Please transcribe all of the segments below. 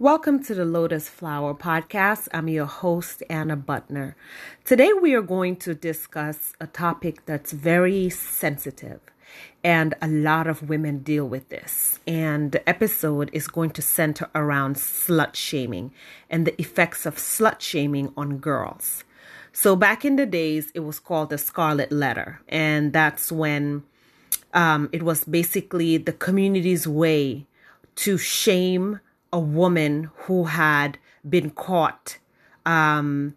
Welcome to the Lotus Flower Podcast. I'm your host, Anna Butner. Today, we are going to discuss a topic that's very sensitive, and a lot of women deal with this. And the episode is going to center around slut shaming and the effects of slut shaming on girls. So, back in the days, it was called the Scarlet Letter, and that's when um, it was basically the community's way to shame a woman who had been caught um,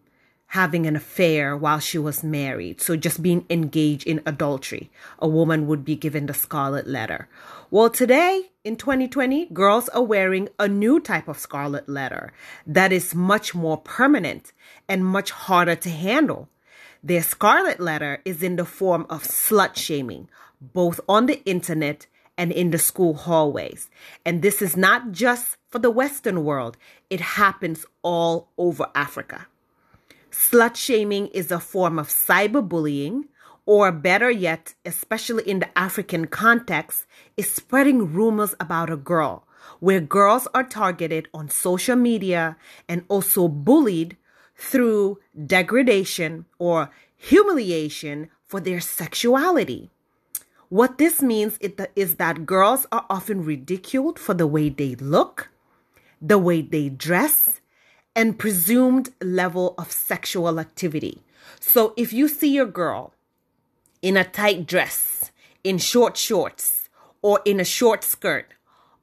having an affair while she was married. So just being engaged in adultery, a woman would be given the scarlet letter. Well, today in 2020, girls are wearing a new type of scarlet letter that is much more permanent and much harder to handle. Their scarlet letter is in the form of slut shaming, both on the internet and in the school hallways. And this is not just for the Western world, it happens all over Africa. Slut shaming is a form of cyberbullying, or better yet, especially in the African context, is spreading rumors about a girl, where girls are targeted on social media and also bullied through degradation or humiliation for their sexuality. What this means is that girls are often ridiculed for the way they look, the way they dress, and presumed level of sexual activity. So if you see your girl in a tight dress, in short shorts, or in a short skirt,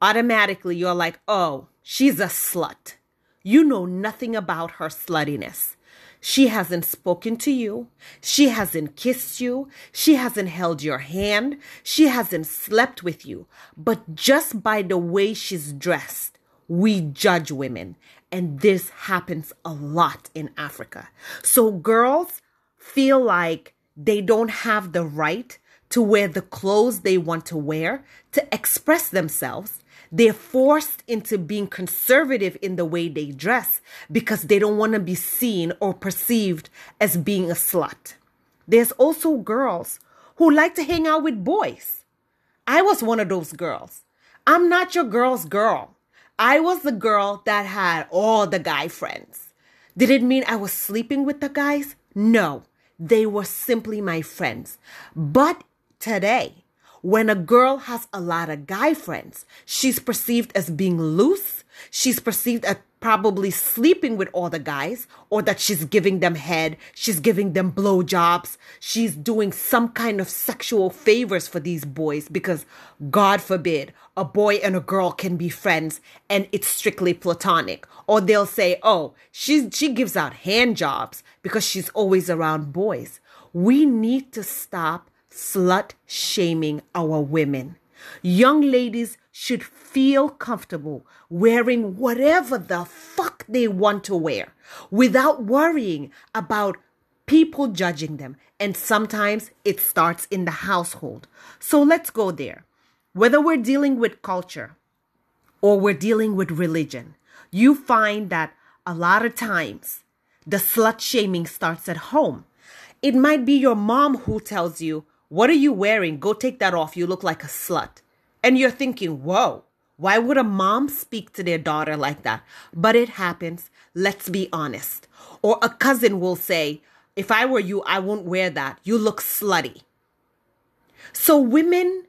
automatically you're like, oh, she's a slut. You know nothing about her sluttiness. She hasn't spoken to you. She hasn't kissed you. She hasn't held your hand. She hasn't slept with you. But just by the way she's dressed, we judge women. And this happens a lot in Africa. So girls feel like they don't have the right to wear the clothes they want to wear, to express themselves, they're forced into being conservative in the way they dress because they don't want to be seen or perceived as being a slut. There's also girls who like to hang out with boys. I was one of those girls. I'm not your girl's girl. I was the girl that had all the guy friends. Did it mean I was sleeping with the guys? No, they were simply my friends. But today, when a girl has a lot of guy friends, she's perceived as being loose. She's perceived as probably sleeping with all the guys or that she's giving them head. She's giving them blowjobs. She's doing some kind of sexual favors for these boys because God forbid a boy and a girl can be friends and it's strictly platonic. Or they'll say, oh, she, she gives out hand jobs because she's always around boys. We need to stop slut shaming our women. Young ladies should feel comfortable wearing whatever the fuck they want to wear without worrying about people judging them. And sometimes it starts in the household. So let's go there. Whether we're dealing with culture or we're dealing with religion, you find that a lot of times the slut shaming starts at home. It might be your mom who tells you, what are you wearing? Go take that off. You look like a slut. And you're thinking, whoa, why would a mom speak to their daughter like that? But it happens. Let's be honest. Or a cousin will say, if I were you, I won't wear that. You look slutty. So, women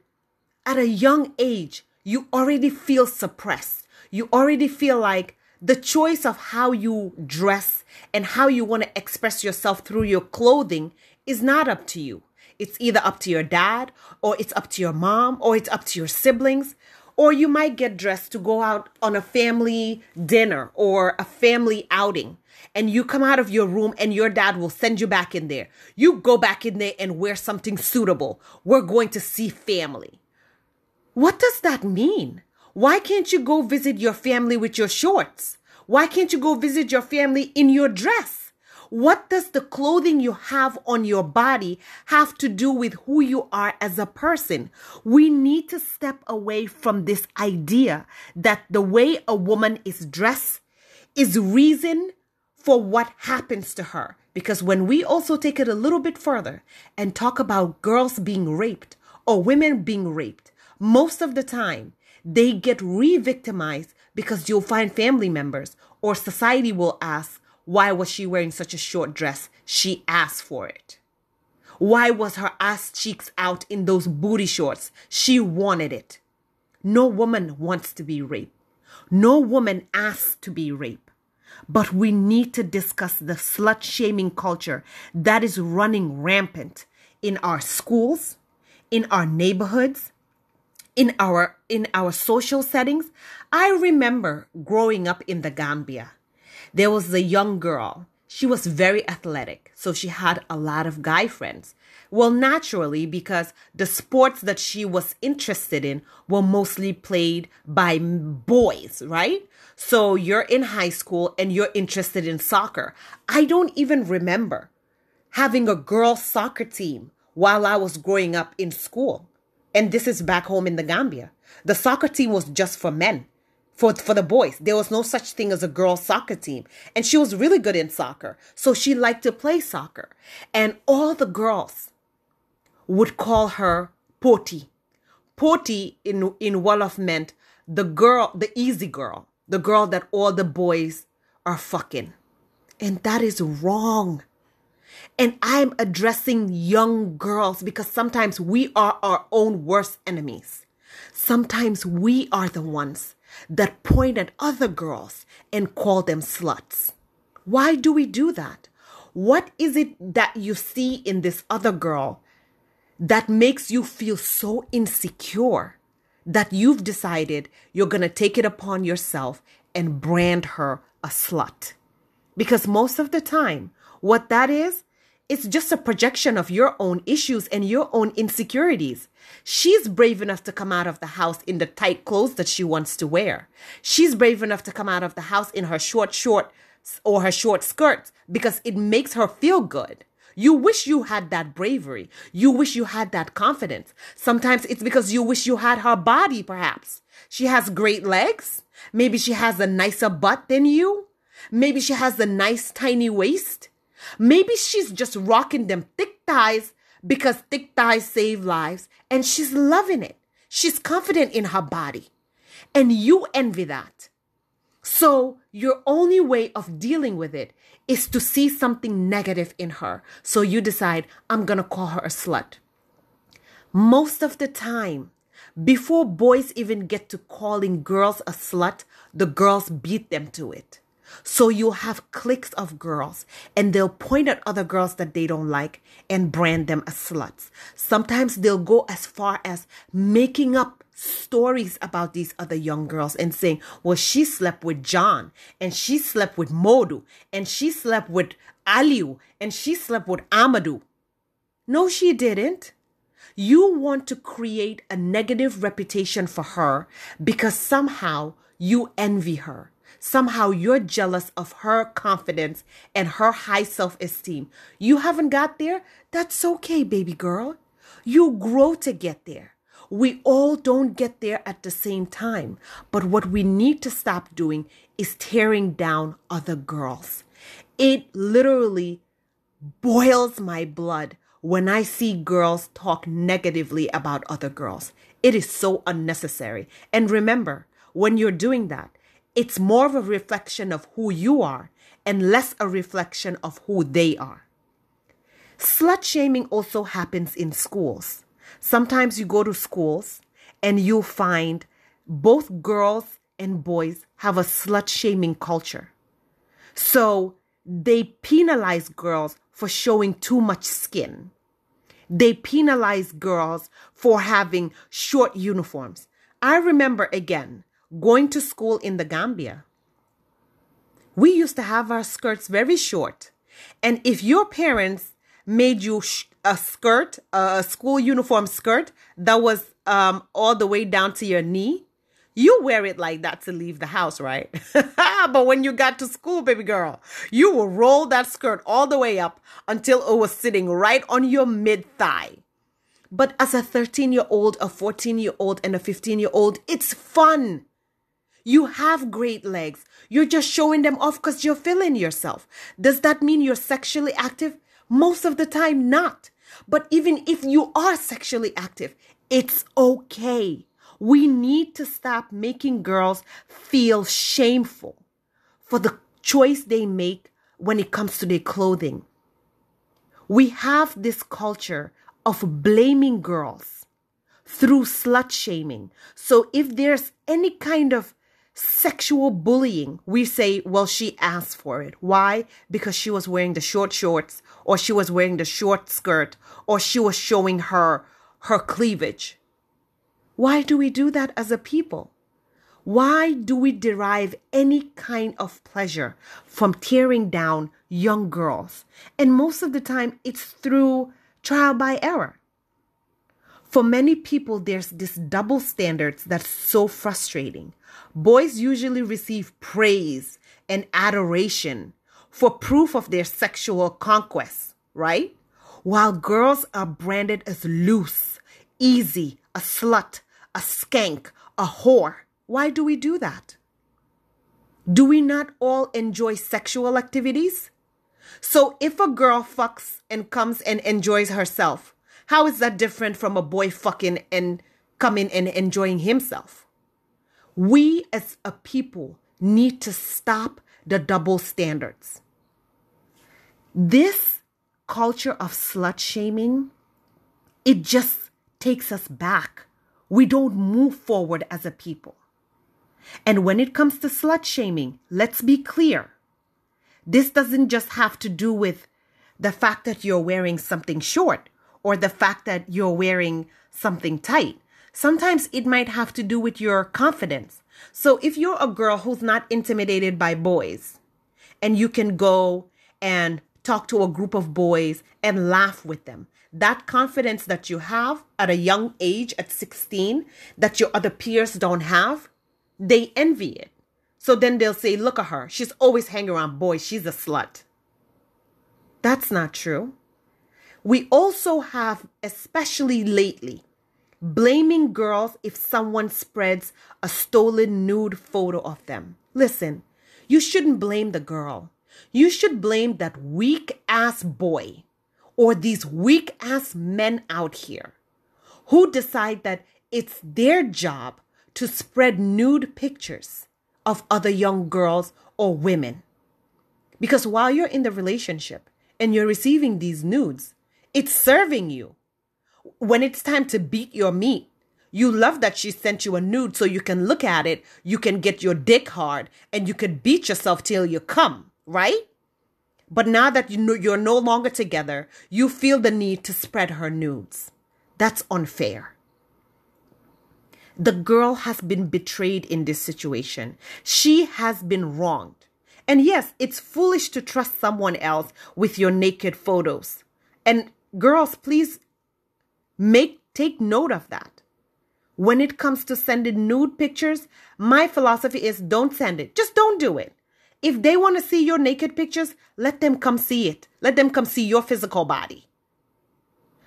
at a young age, you already feel suppressed. You already feel like the choice of how you dress and how you want to express yourself through your clothing is not up to you. It's either up to your dad, or it's up to your mom, or it's up to your siblings. Or you might get dressed to go out on a family dinner or a family outing. And you come out of your room and your dad will send you back in there. You go back in there and wear something suitable. We're going to see family. What does that mean? Why can't you go visit your family with your shorts? Why can't you go visit your family in your dress? What does the clothing you have on your body have to do with who you are as a person? We need to step away from this idea that the way a woman is dressed is reason for what happens to her. Because when we also take it a little bit further and talk about girls being raped or women being raped, most of the time they get re victimized because you'll find family members or society will ask, why was she wearing such a short dress? She asked for it. Why was her ass cheeks out in those booty shorts? She wanted it. No woman wants to be raped. No woman asks to be raped. But we need to discuss the slut shaming culture that is running rampant in our schools, in our neighborhoods, in our in our social settings. I remember growing up in the Gambia. There was a young girl. She was very athletic, so she had a lot of guy friends. Well, naturally, because the sports that she was interested in were mostly played by boys, right? So you're in high school and you're interested in soccer. I don't even remember having a girls' soccer team while I was growing up in school. And this is back home in the Gambia. The soccer team was just for men, for, for the boys. There was no such thing as a girls' soccer team. And she was really good in soccer. So she liked to play soccer. And all the girls would call her Poti. Poti in, in Wolof meant the girl, the easy girl, the girl that all the boys are fucking. And that is wrong. And I'm addressing young girls because sometimes we are our own worst enemies. Sometimes we are the ones that point at other girls and call them sluts. Why do we do that? What is it that you see in this other girl that makes you feel so insecure that you've decided you're going to take it upon yourself and brand her a slut? Because most of the time, what that is, it's just a projection of your own issues and your own insecurities. She's brave enough to come out of the house in the tight clothes that she wants to wear. She's brave enough to come out of the house in her short short or her short skirts because it makes her feel good. You wish you had that bravery. You wish you had that confidence. Sometimes it's because you wish you had her body, perhaps. She has great legs. Maybe she has a nicer butt than you. Maybe she has a nice tiny waist. Maybe she's just rocking them thick thighs because thick thighs save lives and she's loving it. She's confident in her body. And you envy that. So your only way of dealing with it is to see something negative in her. So you decide, I'm going to call her a slut. Most of the time, before boys even get to calling girls a slut, the girls beat them to it. So you'll have cliques of girls and they'll point at other girls that they don't like and brand them as sluts. Sometimes they'll go as far as making up stories about these other young girls and saying, well, she slept with John and she slept with Modu and she slept with Aliu and she slept with Amadou. No, she didn't. You want to create a negative reputation for her because somehow you envy her. Somehow you're jealous of her confidence and her high self esteem. You haven't got there? That's okay, baby girl. You grow to get there. We all don't get there at the same time. But what we need to stop doing is tearing down other girls. It literally boils my blood when I see girls talk negatively about other girls. It is so unnecessary. And remember, when you're doing that, it's more of a reflection of who you are and less a reflection of who they are. Slut shaming also happens in schools. Sometimes you go to schools and you'll find both girls and boys have a slut shaming culture. So they penalize girls for showing too much skin. They penalize girls for having short uniforms. I remember again going to school in the Gambia, we used to have our skirts very short. And if your parents made you a skirt, a school uniform skirt that was um, all the way down to your knee, you wear it like that to leave the house, right? but when you got to school, baby girl, you will roll that skirt all the way up until it was sitting right on your mid thigh. But as a 13 year old, a 14 year old, and a 15 year old, it's fun. You have great legs. You're just showing them off because you're feeling yourself. Does that mean you're sexually active? Most of the time, not. But even if you are sexually active, it's okay. We need to stop making girls feel shameful for the choice they make when it comes to their clothing. We have this culture of blaming girls through slut shaming. So if there's any kind of sexual bullying, we say, well, she asked for it. Why? Because she was wearing the short shorts or she was wearing the short skirt or she was showing her her cleavage. Why do we do that as a people? Why do we derive any kind of pleasure from tearing down young girls? And most of the time, it's through trial by error. For many people, there's this double standards that's so frustrating. Boys usually receive praise and adoration for proof of their sexual conquest, right? While girls are branded as loose, easy, a slut, a skank, a whore. Why do we do that? Do we not all enjoy sexual activities? So if a girl fucks and comes and enjoys herself, how is that different from a boy fucking and coming and enjoying himself? We as a people need to stop the double standards. This culture of slut shaming, it just takes us back. We don't move forward as a people. And when it comes to slut shaming, let's be clear. This doesn't just have to do with the fact that you're wearing something short or the fact that you're wearing something tight. Sometimes it might have to do with your confidence. So if you're a girl who's not intimidated by boys and you can go and talk to a group of boys and laugh with them, that confidence that you have at a young age at 16 that your other peers don't have, they envy it. So then they'll say, look at her. She's always hanging around boys. She's a slut. That's not true. We also have, especially lately, blaming girls if someone spreads a stolen nude photo of them. Listen, you shouldn't blame the girl. You should blame that weak ass boy or these weak ass men out here who decide that it's their job to spread nude pictures of other young girls or women. Because while you're in the relationship and you're receiving these nudes, it's serving you. When it's time to beat your meat, you love that she sent you a nude so you can look at it, you can get your dick hard, and you can beat yourself till you come, right? But now that you know you're no longer together, you feel the need to spread her nudes. That's unfair. The girl has been betrayed in this situation. She has been wronged. And yes, it's foolish to trust someone else with your naked photos. And girls, please make take note of that. When it comes to sending nude pictures, my philosophy is don't send it. Just don't do it. If they want to see your naked pictures, let them come see it. Let them come see your physical body.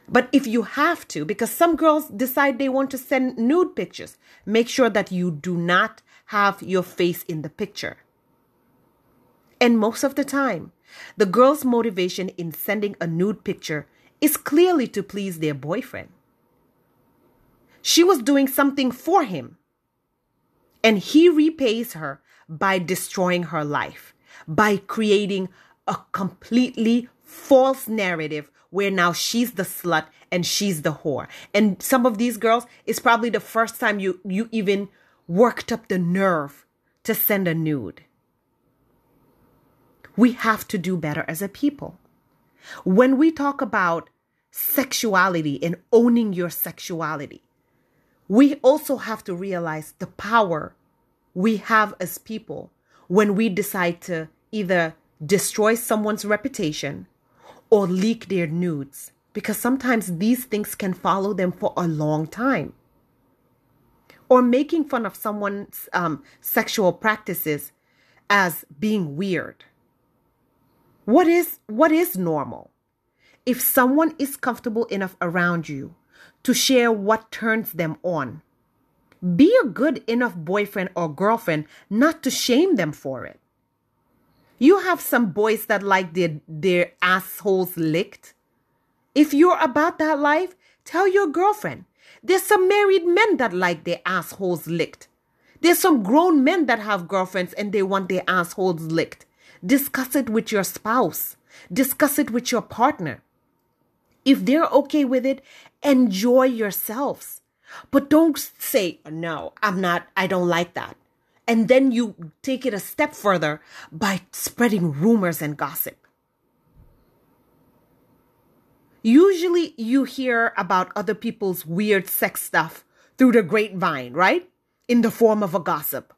But if you have to, because some girls decide they want to send nude pictures, make sure that you do not have your face in the picture. And most of the time, the girl's motivation in sending a nude picture is clearly to please their boyfriend. She was doing something for him, and he repays her by destroying her life, by creating a completely false narrative where now she's the slut and she's the whore. And some of these girls, it's probably the first time you, you even worked up the nerve to send a nude. We have to do better as a people. When we talk about sexuality and owning your sexuality, we also have to realize the power we have as people when we decide to either destroy someone's reputation or leak their nudes because sometimes these things can follow them for a long time. Or making fun of someone's um, sexual practices as being weird. What is what is normal? If someone is comfortable enough around you to share what turns them on, be a good enough boyfriend or girlfriend not to shame them for it. You have some boys that like their, their assholes licked. If you're about that life, tell your girlfriend. There's some married men that like their assholes licked. There's some grown men that have girlfriends and they want their assholes licked. Discuss it with your spouse. Discuss it with your partner. If they're okay with it, enjoy yourselves. But don't say, no, I'm not, I don't like that. And then you take it a step further by spreading rumors and gossip. Usually you hear about other people's weird sex stuff through the grapevine, right? In the form of a gossip.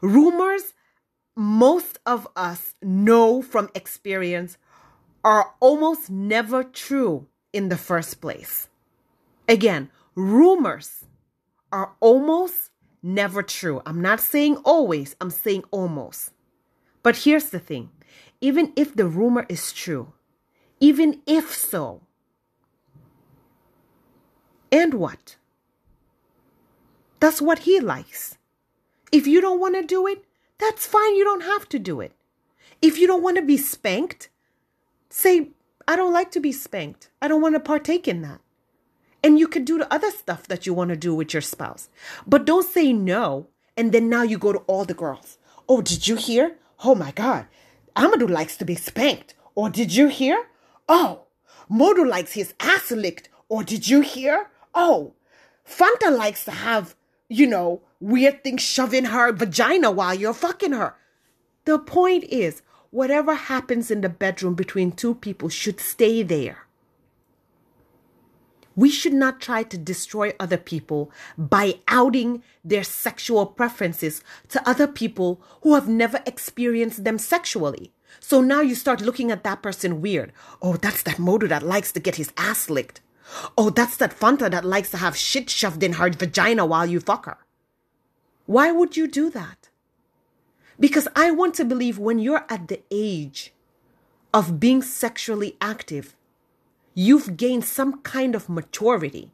Rumors, most of us know from experience, are almost never true in the first place. Again, rumors are almost never true. I'm not saying always, I'm saying almost. But here's the thing even if the rumor is true, even if so, and what? That's what he likes. If you don't want to do it, that's fine. You don't have to do it. If you don't want to be spanked, say, I don't like to be spanked. I don't want to partake in that. And you could do the other stuff that you want to do with your spouse. But don't say no. And then now you go to all the girls. Oh, did you hear? Oh my God. Amadou likes to be spanked. Or did you hear? Oh, Modu likes his ass licked. Or did you hear? Oh, Fanta likes to have, you know, weird things shoved in her vagina while you're fucking her. The point is, whatever happens in the bedroom between two people should stay there. We should not try to destroy other people by outing their sexual preferences to other people who have never experienced them sexually. So now you start looking at that person weird. Oh, that's that Modu that likes to get his ass licked. Oh, that's that Fanta that likes to have shit shoved in her vagina while you fuck her. Why would you do that? Because I want to believe when you're at the age of being sexually active, you've gained some kind of maturity.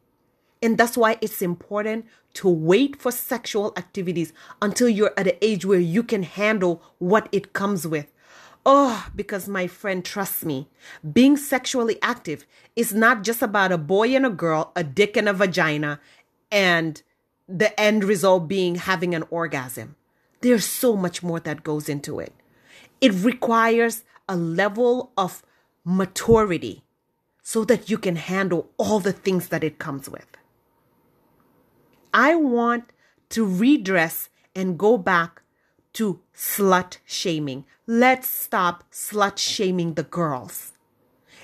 And that's why it's important to wait for sexual activities until you're at an age where you can handle what it comes with Oh, because my friend, trust me, being sexually active is not just about a boy and a girl, a dick and a vagina, and the end result being having an orgasm. There's so much more that goes into it. It requires a level of maturity so that you can handle all the things that it comes with. I want to redress and go back to slut shaming. Let's stop slut shaming the girls.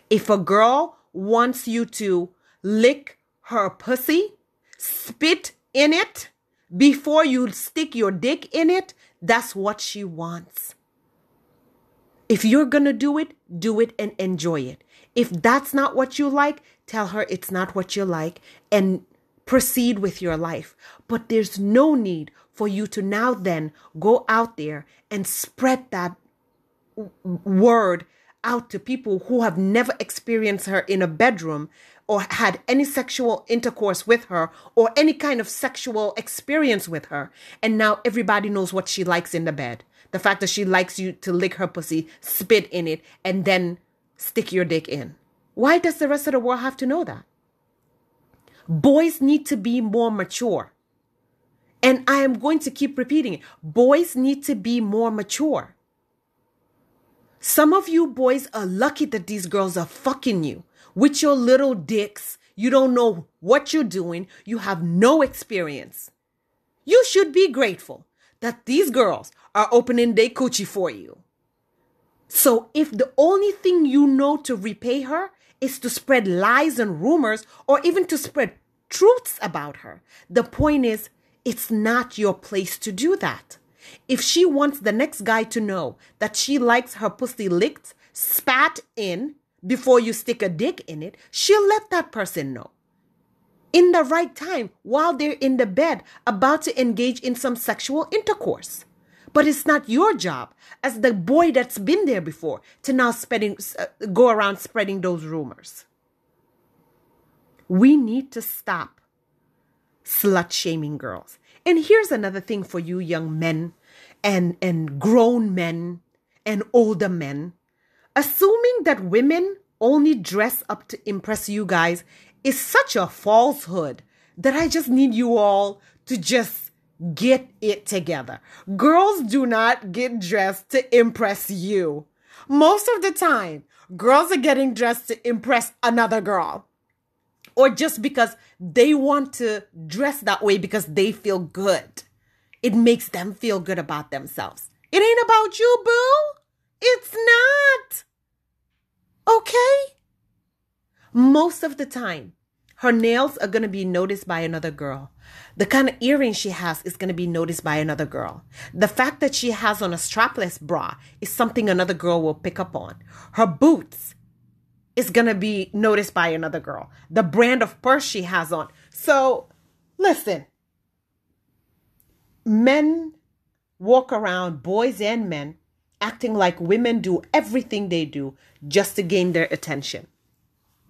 If a girl wants you to lick her pussy, spit in it before you stick your dick in it, that's what she wants. If you're gonna do it, do it and enjoy it. If that's not what you like, tell her it's not what you like and proceed with your life. But there's no need for you to now then go out there and spread that word out to people who have never experienced her in a bedroom or had any sexual intercourse with her or any kind of sexual experience with her. And now everybody knows what she likes in the bed. The fact that she likes you to lick her pussy, spit in it, and then stick your dick in. Why does the rest of the world have to know that? Boys need to be more mature. And I am going to keep repeating it. Boys need to be more mature. Some of you boys are lucky that these girls are fucking you with your little dicks. You don't know what you're doing. You have no experience. You should be grateful that these girls are opening their coochie for you. So if the only thing you know to repay her is to spread lies and rumors or even to spread truths about her, the point is it's not your place to do that. If she wants the next guy to know that she likes her pussy licked, spat in before you stick a dick in it, she'll let that person know. In the right time, while they're in the bed, about to engage in some sexual intercourse. But it's not your job as the boy that's been there before to now spreading, uh, go around spreading those rumors. We need to stop slut shaming girls. And here's another thing for you young men and, and grown men and older men. Assuming that women only dress up to impress you guys is such a falsehood that I just need you all to just get it together. Girls do not get dressed to impress you. Most of the time, girls are getting dressed to impress another girl. Or just because they want to dress that way because they feel good. It makes them feel good about themselves. It ain't about you, boo. It's not. Okay? Most of the time, her nails are going to be noticed by another girl. The kind of earring she has is going to be noticed by another girl. The fact that she has on a strapless bra is something another girl will pick up on. Her boots is going to be noticed by another girl. The brand of purse she has on. So, listen. Men walk around, boys and men, acting like women do everything they do just to gain their attention.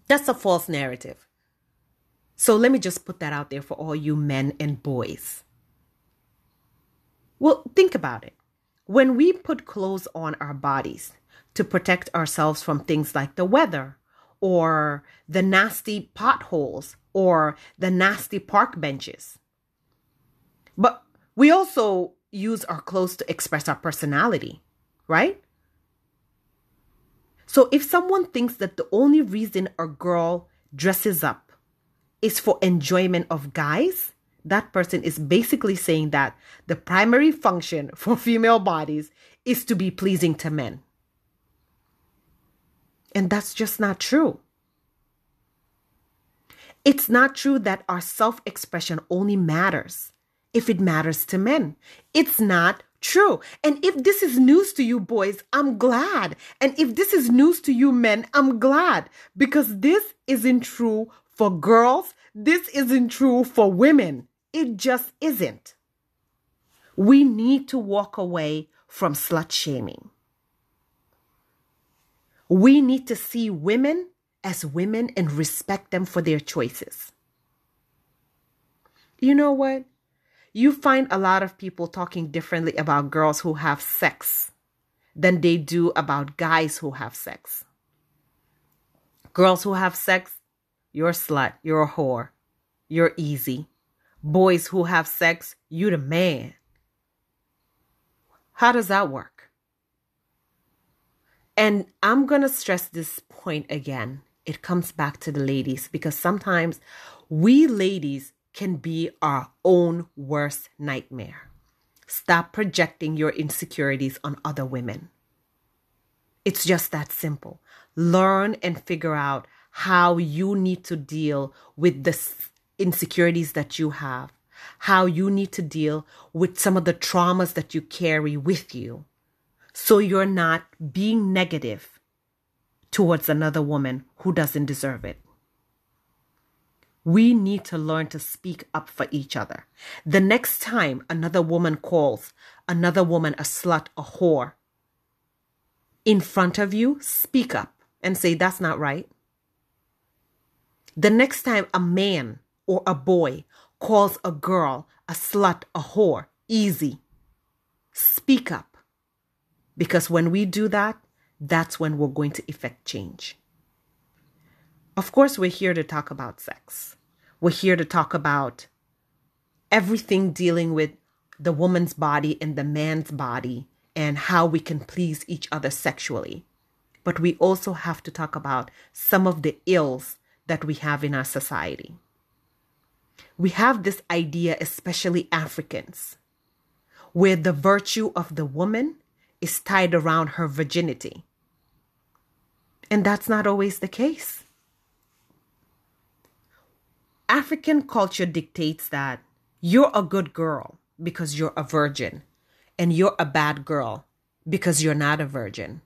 That's a false narrative. So let me just put that out there for all you men and boys. Well, think about it. When we put clothes on our bodies to protect ourselves from things like the weather or the nasty potholes or the nasty park benches, but we also use our clothes to express our personality, right? So if someone thinks that the only reason a girl dresses up is for enjoyment of guys, that person is basically saying that the primary function for female bodies is to be pleasing to men. And that's just not true. It's not true that our self expression only matters if it matters to men. It's not true. And if this is news to you, boys, I'm glad. And if this is news to you, men, I'm glad because this isn't true for girls. This isn't true for women. It just isn't. We need to walk away from slut shaming. We need to see women as women and respect them for their choices. You know what? you find a lot of people talking differently about girls who have sex than they do about guys who have sex. Girls who have sex, you're a slut, you're a whore, you're easy. Boys who have sex, you the man. How does that work? And I'm going to stress this point again. It comes back to the ladies because sometimes we ladies can be our own worst nightmare. Stop projecting your insecurities on other women. It's just that simple. Learn and figure out how you need to deal with the insecurities that you have, how you need to deal with some of the traumas that you carry with you, so you're not being negative towards another woman who doesn't deserve it. We need to learn to speak up for each other. The next time another woman calls another woman a slut, a whore, in front of you, speak up and say, That's not right. The next time a man or a boy calls a girl a slut, a whore, easy. Speak up. Because when we do that, that's when we're going to effect change. Of course, we're here to talk about sex. We're here to talk about everything dealing with the woman's body and the man's body and how we can please each other sexually. But we also have to talk about some of the ills that we have in our society. We have this idea, especially Africans, where the virtue of the woman is tied around her virginity. And that's not always the case. African culture dictates that you're a good girl because you're a virgin, and you're a bad girl because you're not a virgin.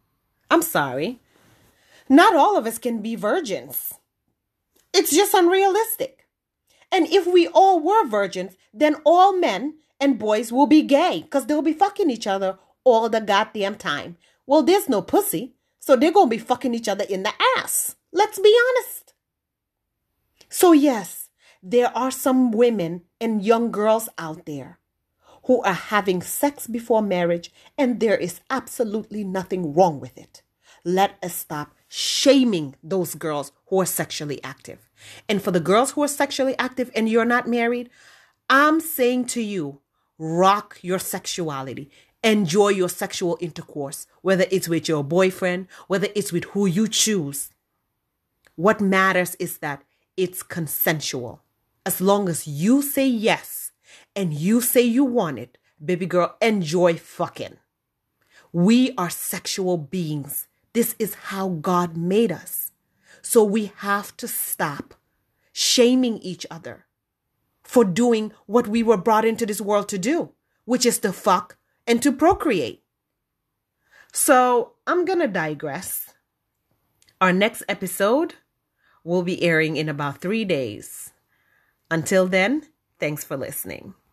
I'm sorry. Not all of us can be virgins. It's just unrealistic. And if we all were virgins, then all men and boys will be gay because they'll be fucking each other all the goddamn time. Well, there's no pussy, so they're to be fucking each other in the ass. Let's be honest. So, yes, there are some women and young girls out there who are having sex before marriage, and there is absolutely nothing wrong with it. Let us stop shaming those girls who are sexually active. And for the girls who are sexually active and you're not married, I'm saying to you, rock your sexuality. Enjoy your sexual intercourse, whether it's with your boyfriend, whether it's with who you choose. What matters is that it's consensual. As long as you say yes and you say you want it, baby girl, enjoy fucking. We are sexual beings. This is how God made us. So we have to stop shaming each other for doing what we were brought into this world to do, which is to fuck and to procreate. So I'm going to digress. Our next episode will be airing in about three days. Until then, thanks for listening.